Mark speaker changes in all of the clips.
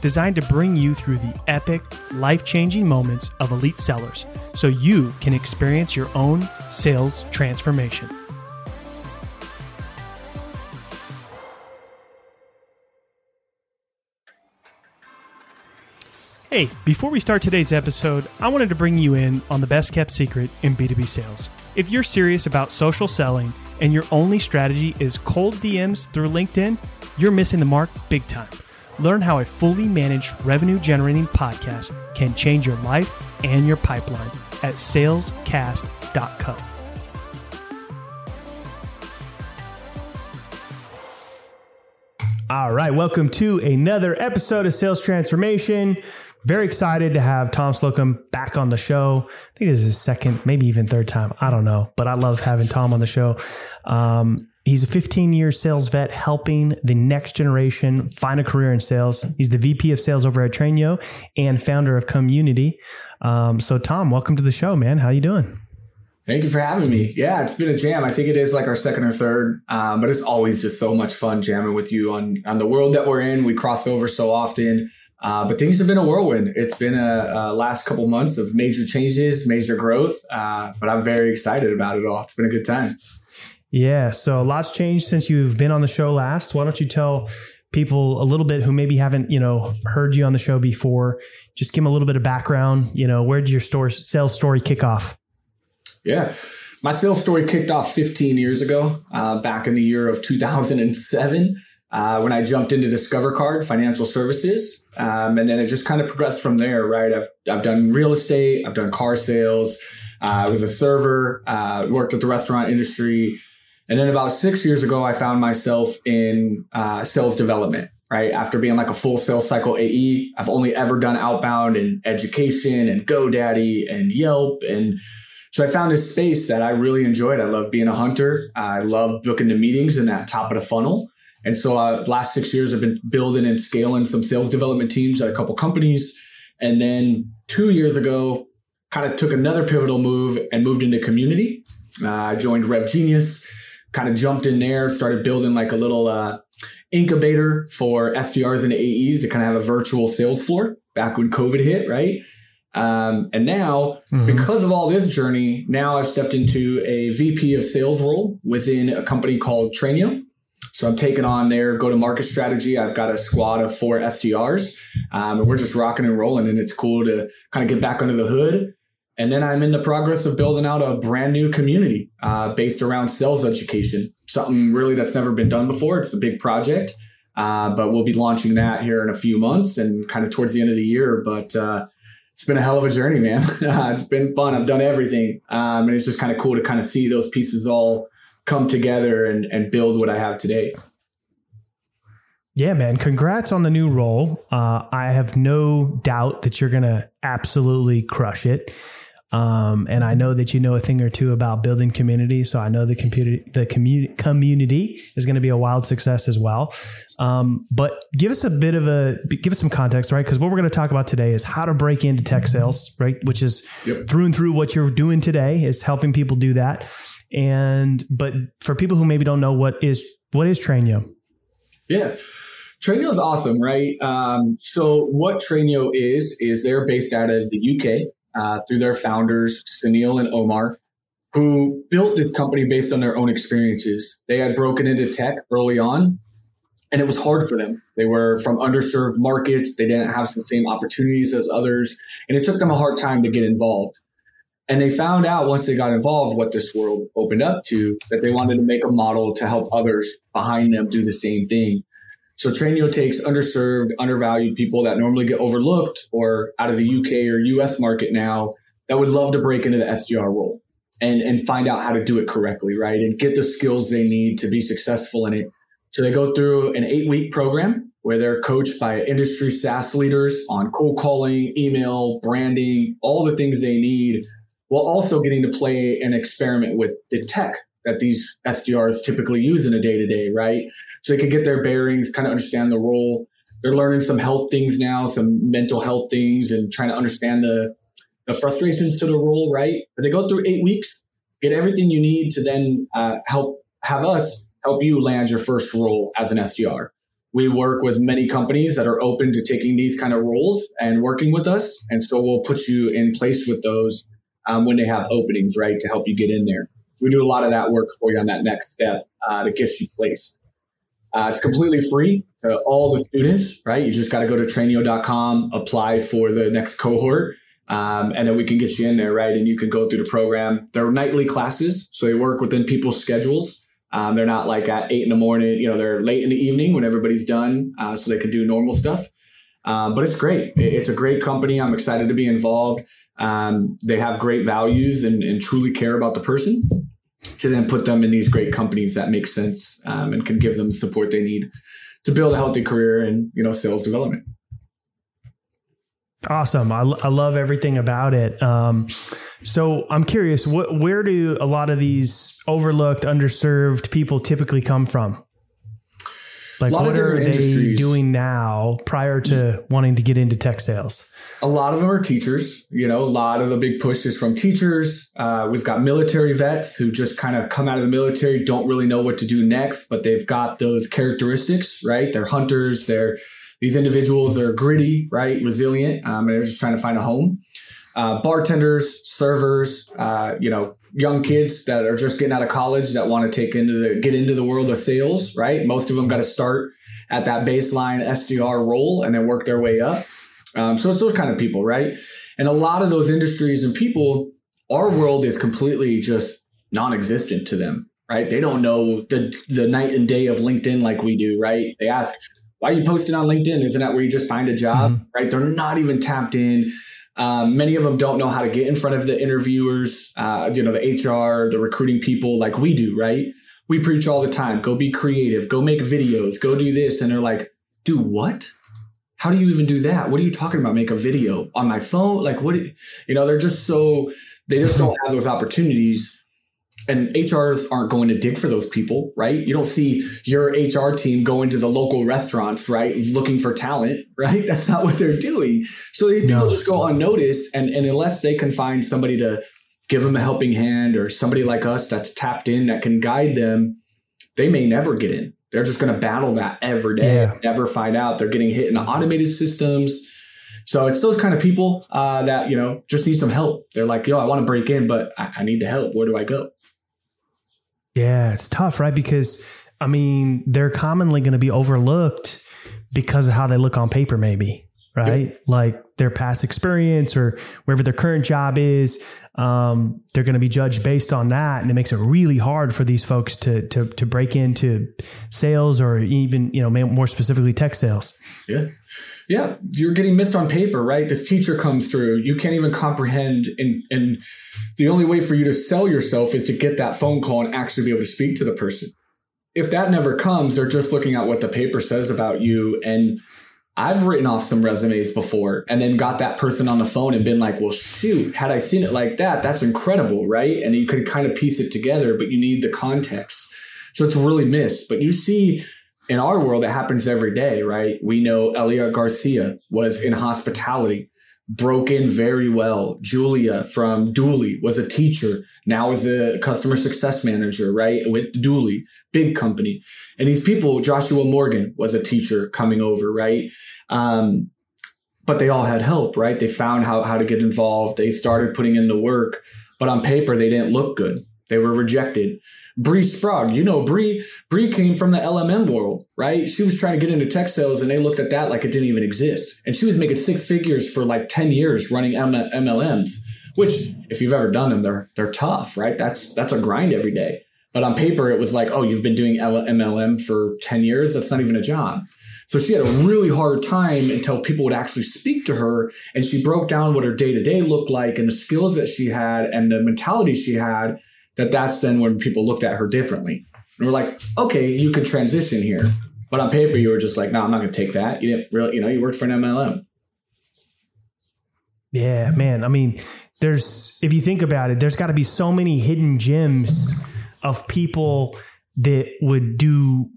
Speaker 1: designed to bring you through the epic, life changing moments of elite sellers so you can experience your own sales transformation. Hey, before we start today's episode, I wanted to bring you in on the best kept secret in B2B sales. If you're serious about social selling and your only strategy is cold DMs through LinkedIn, you're missing the mark big time. Learn how a fully managed revenue generating podcast can change your life and your pipeline at salescast.co. All right, welcome to another episode of Sales Transformation. Very excited to have Tom Slocum back on the show. I think this is his second, maybe even third time. I don't know, but I love having Tom on the show. Um, He's a 15 year sales vet helping the next generation find a career in sales. He's the VP of sales over at Trainyo and founder of Community. Um, so, Tom, welcome to the show, man. How you doing?
Speaker 2: Thank you for having me. Yeah, it's been a jam. I think it is like our second or third, um, but it's always just so much fun jamming with you on on the world that we're in. We cross over so often, uh, but things have been a whirlwind. It's been a, a, last couple months of major changes, major growth, uh, but I'm very excited about it all. It's been a good time.
Speaker 1: Yeah. So a lot's changed since you've been on the show last. Why don't you tell people a little bit who maybe haven't, you know, heard you on the show before? Just give them a little bit of background. You know, where did your store sales story kick off?
Speaker 2: Yeah. My sales story kicked off 15 years ago, uh, back in the year of 2007, uh, when I jumped into Discover Card Financial Services. Um, and then it just kind of progressed from there, right? I've, I've done real estate, I've done car sales, uh, I was a server, uh, worked at the restaurant industry, and then about six years ago, I found myself in uh, sales development, right? After being like a full sales cycle AE, I've only ever done outbound and education and GoDaddy and Yelp. And so I found this space that I really enjoyed. I love being a hunter. I love booking the meetings in that top of the funnel. And so uh, last six years, I've been building and scaling some sales development teams at a couple companies. And then two years ago, kind of took another pivotal move and moved into community. Uh, I joined Rev Genius kind of jumped in there, started building like a little uh, incubator for SDRs and AEs to kind of have a virtual sales floor back when COVID hit, right? Um, and now, mm-hmm. because of all this journey, now I've stepped into a VP of sales role within a company called Trainyo. So I'm taking on their go to market strategy. I've got a squad of four SDRs, um, and we're just rocking and rolling. And it's cool to kind of get back under the hood and then I'm in the progress of building out a brand new community uh, based around sales education, something really that's never been done before. It's a big project, uh, but we'll be launching that here in a few months and kind of towards the end of the year. But uh, it's been a hell of a journey, man. it's been fun. I've done everything. Um, and it's just kind of cool to kind of see those pieces all come together and, and build what I have today.
Speaker 1: Yeah, man. Congrats on the new role. Uh, I have no doubt that you're going to absolutely crush it. Um, and I know that you know a thing or two about building community. So I know the computer, the community community is going to be a wild success as well. Um, but give us a bit of a, give us some context, right? Because what we're going to talk about today is how to break into tech sales, right? Which is yep. through and through what you're doing today is helping people do that. And, but for people who maybe don't know what is, what is Trainyo?
Speaker 2: Yeah. Trainyo is awesome, right? Um, so what Trainyo is, is they're based out of the UK uh, through their founders, Sunil and Omar, who built this company based on their own experiences. They had broken into tech early on, and it was hard for them. They were from underserved markets. They didn't have the same opportunities as others, and it took them a hard time to get involved. And they found out once they got involved what this world opened up to that they wanted to make a model to help others behind them do the same thing. So Trainyo takes underserved, undervalued people that normally get overlooked or out of the UK or US market now that would love to break into the SDR role and, and find out how to do it correctly, right? And get the skills they need to be successful in it. So they go through an eight week program where they're coached by industry SaaS leaders on cold calling, email, branding, all the things they need while also getting to play and experiment with the tech that these SDRs typically use in a day to day, right? So they can get their bearings, kind of understand the role. They're learning some health things now, some mental health things, and trying to understand the, the frustrations to the role, right? But they go through eight weeks, get everything you need to then uh, help have us help you land your first role as an SDR. We work with many companies that are open to taking these kind of roles and working with us. And so we'll put you in place with those um, when they have openings, right, to help you get in there. We do a lot of that work for you on that next step uh, to get you placed. Uh, it's completely free to all the students, right? You just got to go to trainyo.com, apply for the next cohort, um, and then we can get you in there, right? And you can go through the program. They're nightly classes, so they work within people's schedules. Um, they're not like at eight in the morning, you know, they're late in the evening when everybody's done, uh, so they can do normal stuff. Um, but it's great. It's a great company. I'm excited to be involved. Um, they have great values and, and, truly care about the person to then put them in these great companies that make sense um, and can give them the support they need to build a healthy career in you know sales development.
Speaker 1: Awesome. I, I love everything about it. Um, so I'm curious, what, where do a lot of these overlooked, underserved people typically come from? Like, what are they industries. doing now prior to wanting to get into tech sales?
Speaker 2: A lot of them are teachers. You know, a lot of the big push is from teachers. Uh, we've got military vets who just kind of come out of the military, don't really know what to do next, but they've got those characteristics, right? They're hunters. They're these individuals are gritty, right? Resilient. Um, and they're just trying to find a home. Uh, bartenders, servers, uh, you know, young kids that are just getting out of college that want to take into the get into the world of sales, right? Most of them got to start at that baseline SDR role and then work their way up. Um, so it's those kind of people, right? And a lot of those industries and people, our world is completely just non-existent to them, right? They don't know the the night and day of LinkedIn like we do, right? They ask, "Why are you posting on LinkedIn? Isn't that where you just find a job?" Mm-hmm. Right? They're not even tapped in um, many of them don't know how to get in front of the interviewers, uh, you know, the HR, the recruiting people like we do, right? We preach all the time go be creative, go make videos, go do this. And they're like, do what? How do you even do that? What are you talking about? Make a video on my phone? Like, what? You know, they're just so, they just don't have those opportunities and HRs aren't going to dig for those people, right? You don't see your HR team going to the local restaurants, right? Looking for talent, right? That's not what they're doing. So these people just go unnoticed. And, and unless they can find somebody to give them a helping hand or somebody like us that's tapped in that can guide them, they may never get in. They're just going to battle that every day, yeah. never find out. They're getting hit in automated systems. So it's those kind of people uh, that, you know, just need some help. They're like, yo, I want to break in, but I, I need to help. Where do I go?
Speaker 1: Yeah, it's tough, right? Because I mean, they're commonly going to be overlooked because of how they look on paper, maybe, right? Yep. Like their past experience or wherever their current job is. Um, they're going to be judged based on that, and it makes it really hard for these folks to to to break into sales or even you know more specifically tech sales.
Speaker 2: Yeah, yeah, you're getting missed on paper, right? This teacher comes through, you can't even comprehend, and and the only way for you to sell yourself is to get that phone call and actually be able to speak to the person. If that never comes, they're just looking at what the paper says about you. And I've written off some resumes before and then got that person on the phone and been like, well, shoot, had I seen it like that, that's incredible, right? And you could kind of piece it together, but you need the context. So it's really missed. But you see in our world, it happens every day, right? We know Elia Garcia was in hospitality, broke in very well. Julia from Dooly was a teacher, now is a customer success manager, right? With Dooly, big company. And these people, Joshua Morgan was a teacher coming over, right? Um, but they all had help, right? They found how, how to get involved. They started putting in the work, but on paper, they didn't look good. They were rejected. Bree Sprague, you know, Bree, Bree came from the LMM world, right? She was trying to get into tech sales and they looked at that like it didn't even exist. And she was making six figures for like 10 years running MLMs. which if you've ever done them, they're they're tough, right? That's that's a grind every day. But on paper, it was like, oh, you've been doing MLM for 10 years. That's not even a job. So she had a really hard time until people would actually speak to her. And she broke down what her day to day looked like and the skills that she had and the mentality she had. That that's then when people looked at her differently. And we're like, okay, you could transition here. But on paper, you were just like, no, I'm not going to take that. You didn't really, you know, you worked for an MLM.
Speaker 1: Yeah, man. I mean, there's, if you think about it, there's got to be so many hidden gems of people that would do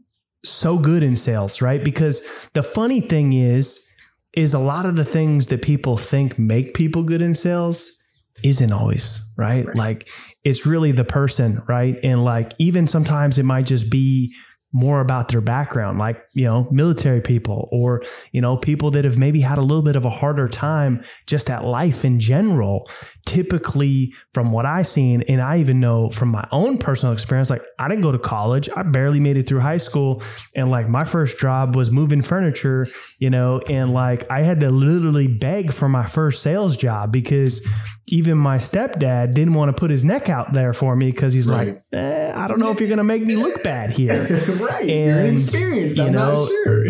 Speaker 1: so good in sales, right? Because the funny thing is, is a lot of the things that people think make people good in sales isn't always right? right. Like it's really the person, right? And like even sometimes it might just be more about their background, like, you know, military people or, you know, people that have maybe had a little bit of a harder time just at life in general. Typically, from what I've seen, and I even know from my own personal experience, like I didn't go to college. I barely made it through high school. And like my first job was moving furniture, you know, and like I had to literally beg for my first sales job because even my stepdad didn't want to put his neck out there for me because he's right. like, eh, I don't know if you're going to make me look bad here.
Speaker 2: right. And, You're inexperienced. I'm you know, not sure.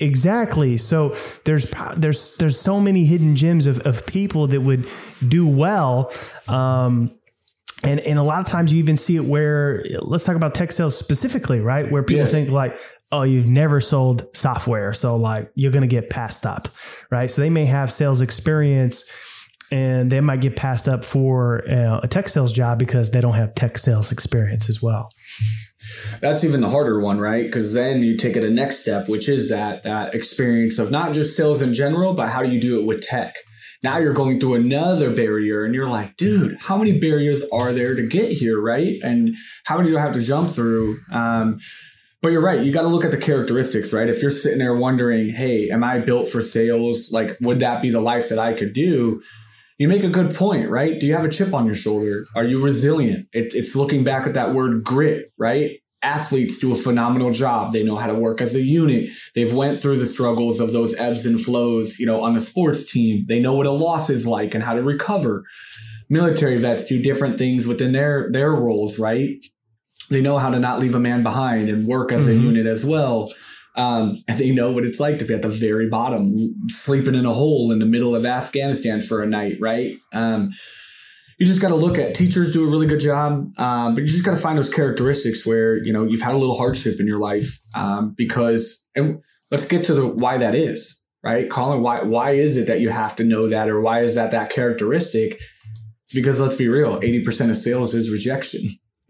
Speaker 1: Exactly. So there's there's there's so many hidden gems of, of people that would do well. Um, and and a lot of times you even see it where let's talk about tech sales specifically, right? Where people yeah. think like, oh, you've never sold software, so like you're gonna get passed up, right? So they may have sales experience and they might get passed up for uh, a tech sales job because they don't have tech sales experience as well.
Speaker 2: That's even the harder one, right? Because then you take it a next step, which is that that experience of not just sales in general, but how do you do it with tech? Now you're going through another barrier, and you're like, dude, how many barriers are there to get here, right? And how many do I have to jump through? Um, but you're right. You got to look at the characteristics, right? If you're sitting there wondering, hey, am I built for sales? Like, would that be the life that I could do? You make a good point, right? Do you have a chip on your shoulder? Are you resilient? It, it's looking back at that word grit, right? Athletes do a phenomenal job. They know how to work as a unit. They've went through the struggles of those ebbs and flows, you know, on a sports team. They know what a loss is like and how to recover. Military vets do different things within their their roles, right? They know how to not leave a man behind and work as mm-hmm. a unit as well. Um, and they know what it's like to be at the very bottom, sleeping in a hole in the middle of Afghanistan for a night, right? Um, you just got to look at teachers do a really good job, um, but you just got to find those characteristics where you know you've had a little hardship in your life um, because. And let's get to the why that is, right, Colin? Why why is it that you have to know that, or why is that that characteristic? It's because let's be real, eighty percent of sales is rejection.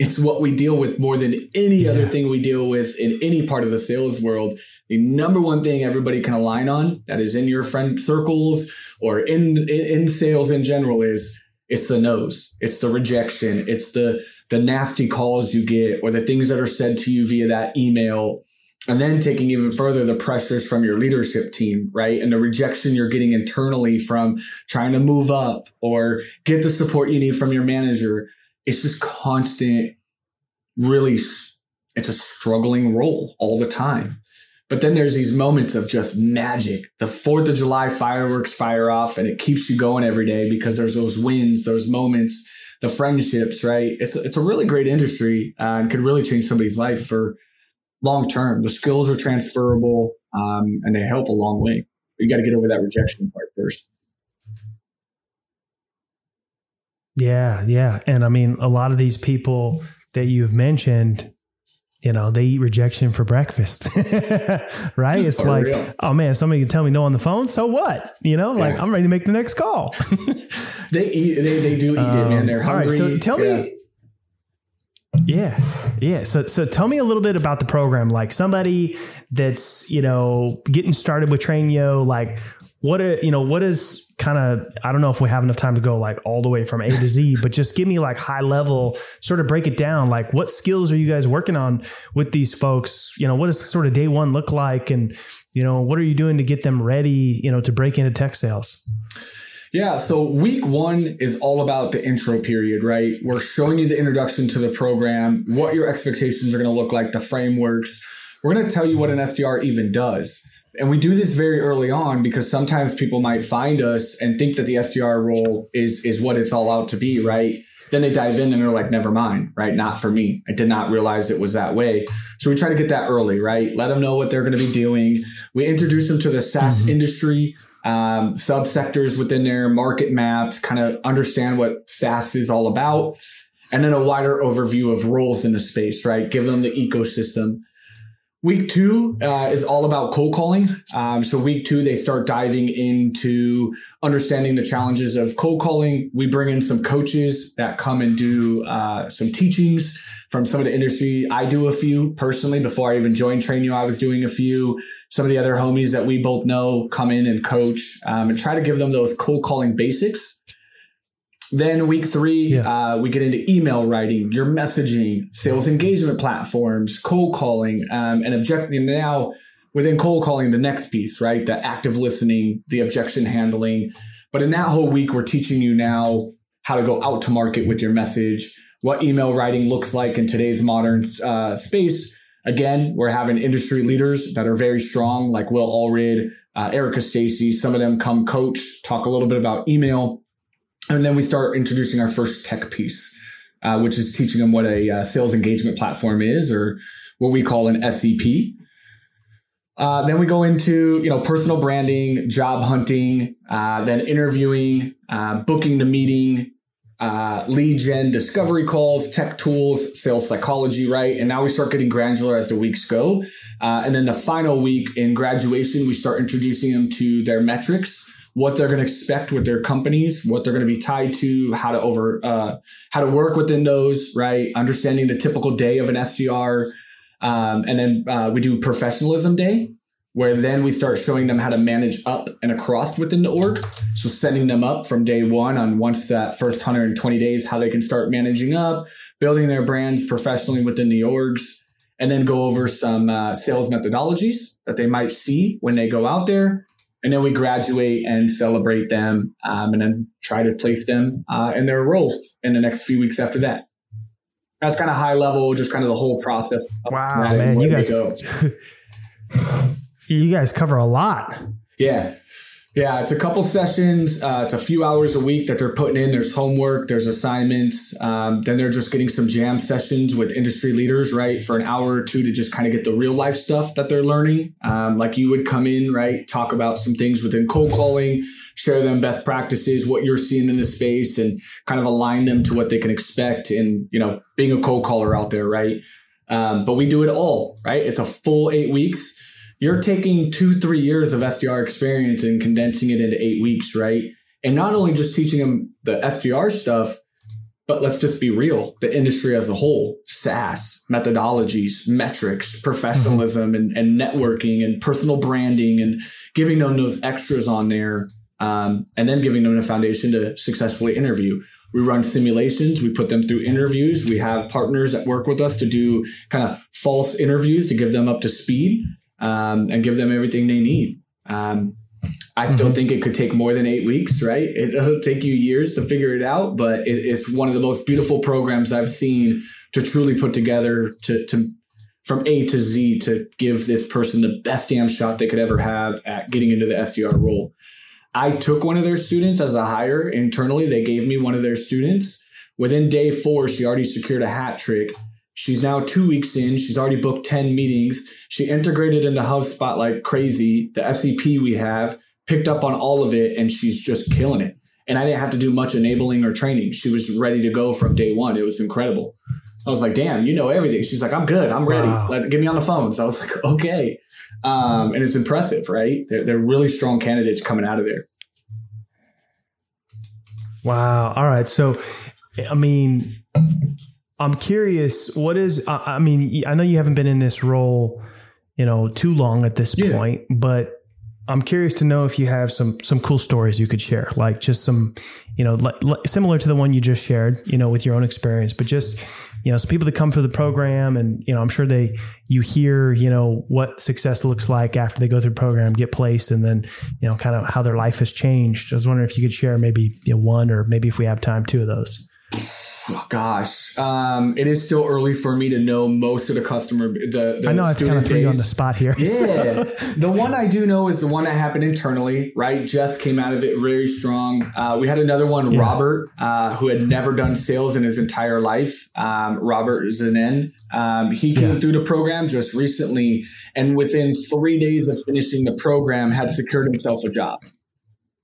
Speaker 2: It's what we deal with more than any other thing we deal with in any part of the sales world. The number one thing everybody can align on that is in your friend circles or in, in, in sales in general is it's the no's, it's the rejection, it's the the nasty calls you get or the things that are said to you via that email and then taking even further the pressures from your leadership team, right? And the rejection you're getting internally from trying to move up or get the support you need from your manager it's just constant, really, it's a struggling role all the time. But then there's these moments of just magic. The 4th of July fireworks fire off and it keeps you going every day because there's those wins, those moments, the friendships, right? It's, it's a really great industry uh, and could really change somebody's life for long term. The skills are transferable um, and they help a long way. You got to get over that rejection part first.
Speaker 1: Yeah, yeah. And I mean, a lot of these people that you've mentioned, you know, they eat rejection for breakfast, right? It's for like, real. oh man, somebody can tell me no on the phone. So what? You know, like I'm ready to make the next call.
Speaker 2: they eat, they, they do eat um, it, man. They're hungry.
Speaker 1: All right, so tell yeah. me, yeah. Yeah. So so tell me a little bit about the program. Like somebody that's, you know, getting started with Trainyo, like what you know, what is kind of I don't know if we have enough time to go like all the way from A to Z, but just give me like high level, sort of break it down. Like what skills are you guys working on with these folks? You know, what does sort of day one look like and you know, what are you doing to get them ready, you know, to break into tech sales?
Speaker 2: Yeah, so week one is all about the intro period, right? We're showing you the introduction to the program, what your expectations are going to look like, the frameworks. We're going to tell you what an SDR even does and we do this very early on because sometimes people might find us and think that the SDR role is is what it's all out to be, right? Then they dive in and they're like, never mind, right? Not for me. I did not realize it was that way. So we try to get that early, right? Let them know what they're going to be doing. We introduce them to the SaaS mm-hmm. industry, um, subsectors within their market maps, kind of understand what SaaS is all about, and then a wider overview of roles in the space, right? Give them the ecosystem. Week two uh, is all about cold calling. Um, so week two, they start diving into understanding the challenges of cold calling. We bring in some coaches that come and do uh, some teachings from some of the industry. I do a few personally before I even joined Trainyo. I was doing a few. Some of the other homies that we both know come in and coach um, and try to give them those cold calling basics then week three, yeah. uh, we get into email writing, your messaging, sales engagement platforms, cold calling, um, and objecting. Now within cold calling, the next piece, right? The active listening, the objection handling. But in that whole week, we're teaching you now how to go out to market with your message, what email writing looks like in today's modern uh, space. Again, we're having industry leaders that are very strong, like Will Allred, uh, Erica Stacy. Some of them come coach, talk a little bit about email and then we start introducing our first tech piece, uh, which is teaching them what a uh, sales engagement platform is, or what we call an SEP. Uh, then we go into you know personal branding, job hunting, uh, then interviewing, uh, booking the meeting, uh, lead gen, discovery calls, tech tools, sales psychology, right? And now we start getting granular as the weeks go. and then the final week in graduation, we start introducing them to their metrics what they're going to expect with their companies, what they're going to be tied to, how to over, uh, how to work within those, right? Understanding the typical day of an SDR. Um, and then uh, we do professionalism day, where then we start showing them how to manage up and across within the org. So setting them up from day one on once that first 120 days, how they can start managing up, building their brands professionally within the orgs, and then go over some uh, sales methodologies that they might see when they go out there and then we graduate and celebrate them um, and then try to place them uh, in their roles in the next few weeks after that. That's kind of high level just kind of the whole process
Speaker 1: wow man you guys you guys cover a lot.
Speaker 2: Yeah yeah, it's a couple sessions. Uh, it's a few hours a week that they're putting in. There's homework, there's assignments. Um, then they're just getting some jam sessions with industry leaders, right, for an hour or two to just kind of get the real life stuff that they're learning. Um, like you would come in, right, talk about some things within cold calling, share them best practices, what you're seeing in the space, and kind of align them to what they can expect in, you know, being a cold caller out there, right? Um, but we do it all, right? It's a full eight weeks you're taking two, three years of SDR experience and condensing it into eight weeks, right? And not only just teaching them the SDR stuff, but let's just be real the industry as a whole, SaaS, methodologies, metrics, professionalism, mm-hmm. and, and networking and personal branding and giving them those extras on there. Um, and then giving them a foundation to successfully interview. We run simulations. We put them through interviews. We have partners that work with us to do kind of false interviews to give them up to speed um, and give them everything they need. Um, I still mm-hmm. think it could take more than eight weeks, right? It doesn't take you years to figure it out, but it, it's one of the most beautiful programs I've seen to truly put together to, to from A to Z to give this person the best damn shot they could ever have at getting into the SDR role. I took one of their students as a hire internally. They gave me one of their students. Within day four, she already secured a hat trick She's now two weeks in. She's already booked 10 meetings. She integrated into HubSpot like crazy. The SEP we have picked up on all of it and she's just killing it. And I didn't have to do much enabling or training. She was ready to go from day one. It was incredible. I was like, damn, you know everything. She's like, I'm good. I'm ready. Wow. Let, get me on the phone. So I was like, okay. Um, and it's impressive, right? They're, they're really strong candidates coming out of there.
Speaker 1: Wow. All right. So, I mean, I'm curious, what is, I mean, I know you haven't been in this role, you know, too long at this yeah. point, but I'm curious to know if you have some some cool stories you could share, like just some, you know, like, like, similar to the one you just shared, you know, with your own experience, but just, you know, some people that come through the program, and you know, I'm sure they you hear, you know, what success looks like after they go through the program, get placed, and then you know, kind of how their life has changed. I was wondering if you could share maybe you know, one, or maybe if we have time, two of those.
Speaker 2: Oh, gosh, um, it is still early for me to know most of the customer. The, the
Speaker 1: I know I've kind of threw you on the spot here.
Speaker 2: Yeah, the one I do know is the one that happened internally. Right, just came out of it very strong. Uh, we had another one, yeah. Robert, uh, who had never done sales in his entire life. Um, Robert Zanen. Um, he came yeah. through the program just recently, and within three days of finishing the program, had secured himself a job.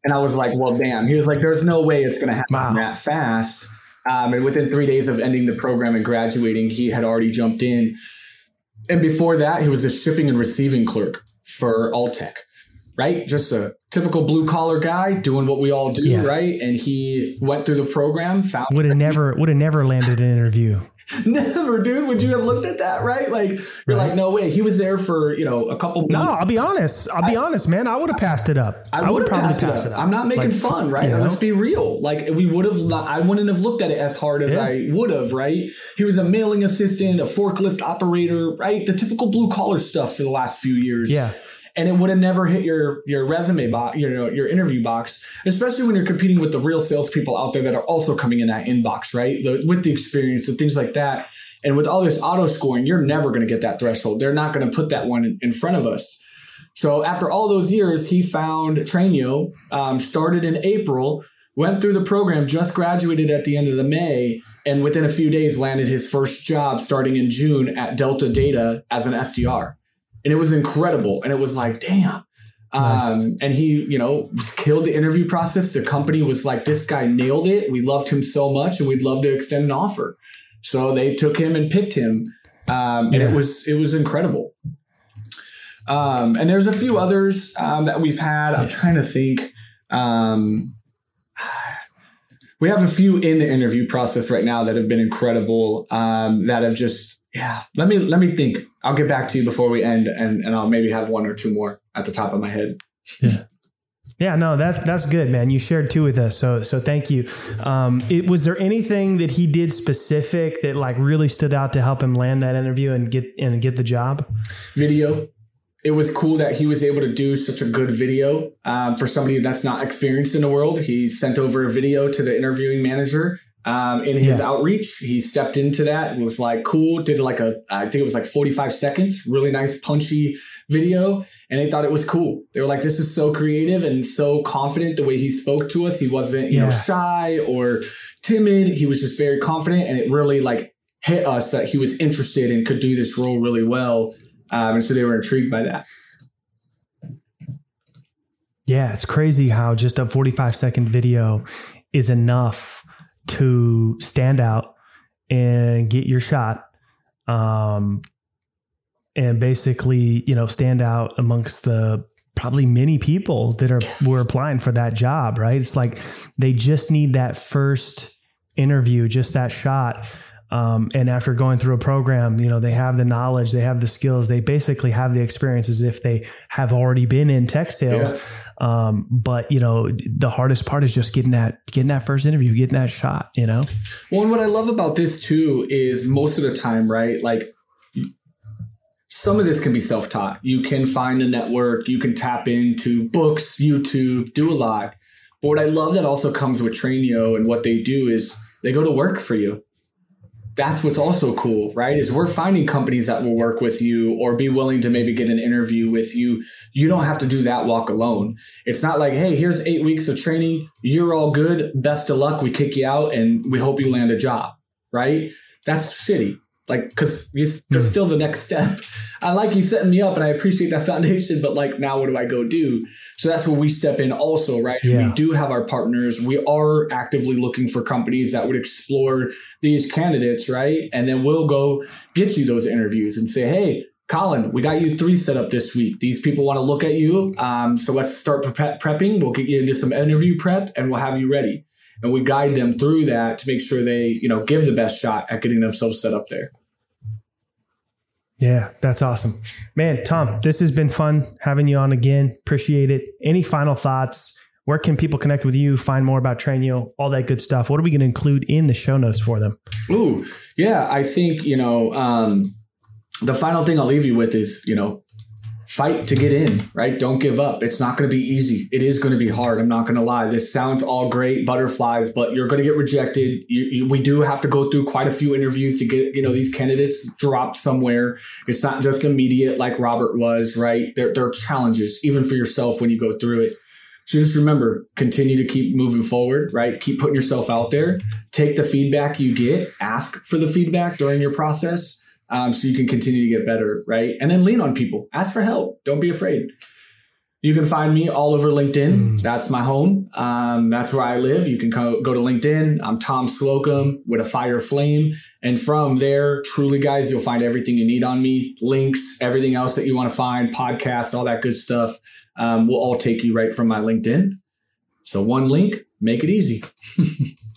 Speaker 2: And I was like, well, damn. He was like, there's no way it's going to happen wow. that fast. Um, and within three days of ending the program and graduating, he had already jumped in. And before that, he was a shipping and receiving clerk for Alltech, right? Just a typical blue collar guy doing what we all do, yeah. right? And he went through the program, found
Speaker 1: would have never would have never landed an interview.
Speaker 2: Never, dude. Would you have looked at that, right? Like you're like, no way. He was there for you know a couple.
Speaker 1: No, I'll be honest. I'll be honest, man. I would have passed it up.
Speaker 2: I, I would have passed, passed, it up. I'm not making like, fun, right? You know? Let's be real. Like we would have. I wouldn't have looked at it as hard as yeah. I would have, right? He was a mailing assistant, a forklift operator, right? The typical blue collar stuff for the last few years.
Speaker 1: Yeah
Speaker 2: and it would have never hit your your resume box, you know, your interview box, especially when you're competing with the real salespeople out there that are also coming in that inbox, right? The, with the experience and things like that. And with all this auto scoring, you're never going to get that threshold. They're not going to put that one in, in, front of us. So after all those years, he found Trainyo, um, started in April, went through the program, just graduated at the end of the May, and within a few days landed his first job starting in June at Delta Data as an SDR. And it was incredible. And it was like, damn. Nice. Um, and he, you know, killed the interview process. The company was like, this guy nailed it. We loved him so much and we'd love to extend an offer. So they took him and picked him, um, and yeah. it was it was incredible. Um, and there's a few others um, that we've had. I'm trying to think. Um, we have a few in the interview process right now that have been incredible. Um, that have just yeah. Let me let me think. I'll get back to you before we end, and and I'll maybe have one or two more at the top of my head.
Speaker 1: Yeah. Yeah, no, that's that's good, man. You shared two with us, so so thank you. Um, it, was there anything that he did specific that like really stood out to help him land that interview and get and get the job?
Speaker 2: Video. It was cool that he was able to do such a good video um, for somebody that's not experienced in the world. He sent over a video to the interviewing manager um, in his yeah. outreach. He stepped into that and was like, cool. Did like a, I think it was like 45 seconds, really nice, punchy video and they thought it was cool. They were like, this is so creative and so confident the way he spoke to us. He wasn't, you yeah. know, shy or timid. He was just very confident and it really like hit us that he was interested and could do this role really well. Um, and so they were intrigued by that.
Speaker 1: Yeah, it's crazy how just a 45 second video is enough to stand out and get your shot. Um, and basically, you know, stand out amongst the probably many people that are were applying for that job, right? It's like they just need that first interview, just that shot. Um, and after going through a program, you know, they have the knowledge, they have the skills, they basically have the experience as if they have already been in tech sales. Yeah. Um, but you know, the hardest part is just getting that, getting that first interview, getting that shot, you know?
Speaker 2: Well, and what I love about this too is most of the time, right? Like some of this can be self taught. You can find a network, you can tap into books, YouTube, do a lot. But what I love that also comes with Trainyo and what they do is they go to work for you. That's what's also cool, right? Is we're finding companies that will work with you or be willing to maybe get an interview with you. You don't have to do that walk alone. It's not like, hey, here's eight weeks of training. You're all good. Best of luck. We kick you out and we hope you land a job, right? That's shitty like because there's mm. still the next step i like you setting me up and i appreciate that foundation but like now what do i go do so that's where we step in also right yeah. we do have our partners we are actively looking for companies that would explore these candidates right and then we'll go get you those interviews and say hey Colin, we got you three set up this week. These people want to look at you. Um, so let's start pre- prepping. We'll get you into some interview prep and we'll have you ready. And we guide them through that to make sure they, you know, give the best shot at getting themselves set up there.
Speaker 1: Yeah, that's awesome. Man, Tom, this has been fun having you on again. Appreciate it. Any final thoughts? Where can people connect with you, find more about Trainyo, all that good stuff? What are we going to include in the show notes for them?
Speaker 2: Ooh, yeah, I think, you know, um, the final thing I'll leave you with is, you know, fight to get in, right? Don't give up. It's not going to be easy. It is going to be hard. I'm not going to lie. This sounds all great, butterflies, but you're going to get rejected. You, you, we do have to go through quite a few interviews to get, you know, these candidates dropped somewhere. It's not just immediate like Robert was, right? There, there are challenges even for yourself when you go through it. So just remember, continue to keep moving forward, right? Keep putting yourself out there. Take the feedback you get. Ask for the feedback during your process um, so you can continue to get better, right? And then lean on people. Ask for help. Don't be afraid. You can find me all over LinkedIn. Mm. That's my home. Um, that's where I live. You can go, go to LinkedIn. I'm Tom Slocum with a fire flame. And from there, truly, guys, you'll find everything you need on me links, everything else that you want to find, podcasts, all that good stuff. Um, will all take you right from my LinkedIn. So one link, make it easy.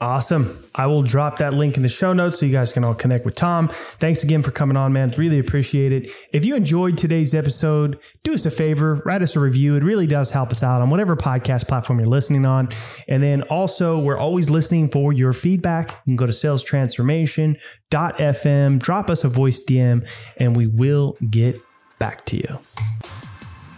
Speaker 1: Awesome. I will drop that link in the show notes so you guys can all connect with Tom. Thanks again for coming on, man. Really appreciate it. If you enjoyed today's episode, do us a favor, write us a review. It really does help us out on whatever podcast platform you're listening on. And then also, we're always listening for your feedback. You can go to salestransformation.fm, drop us a voice DM, and we will get back to you.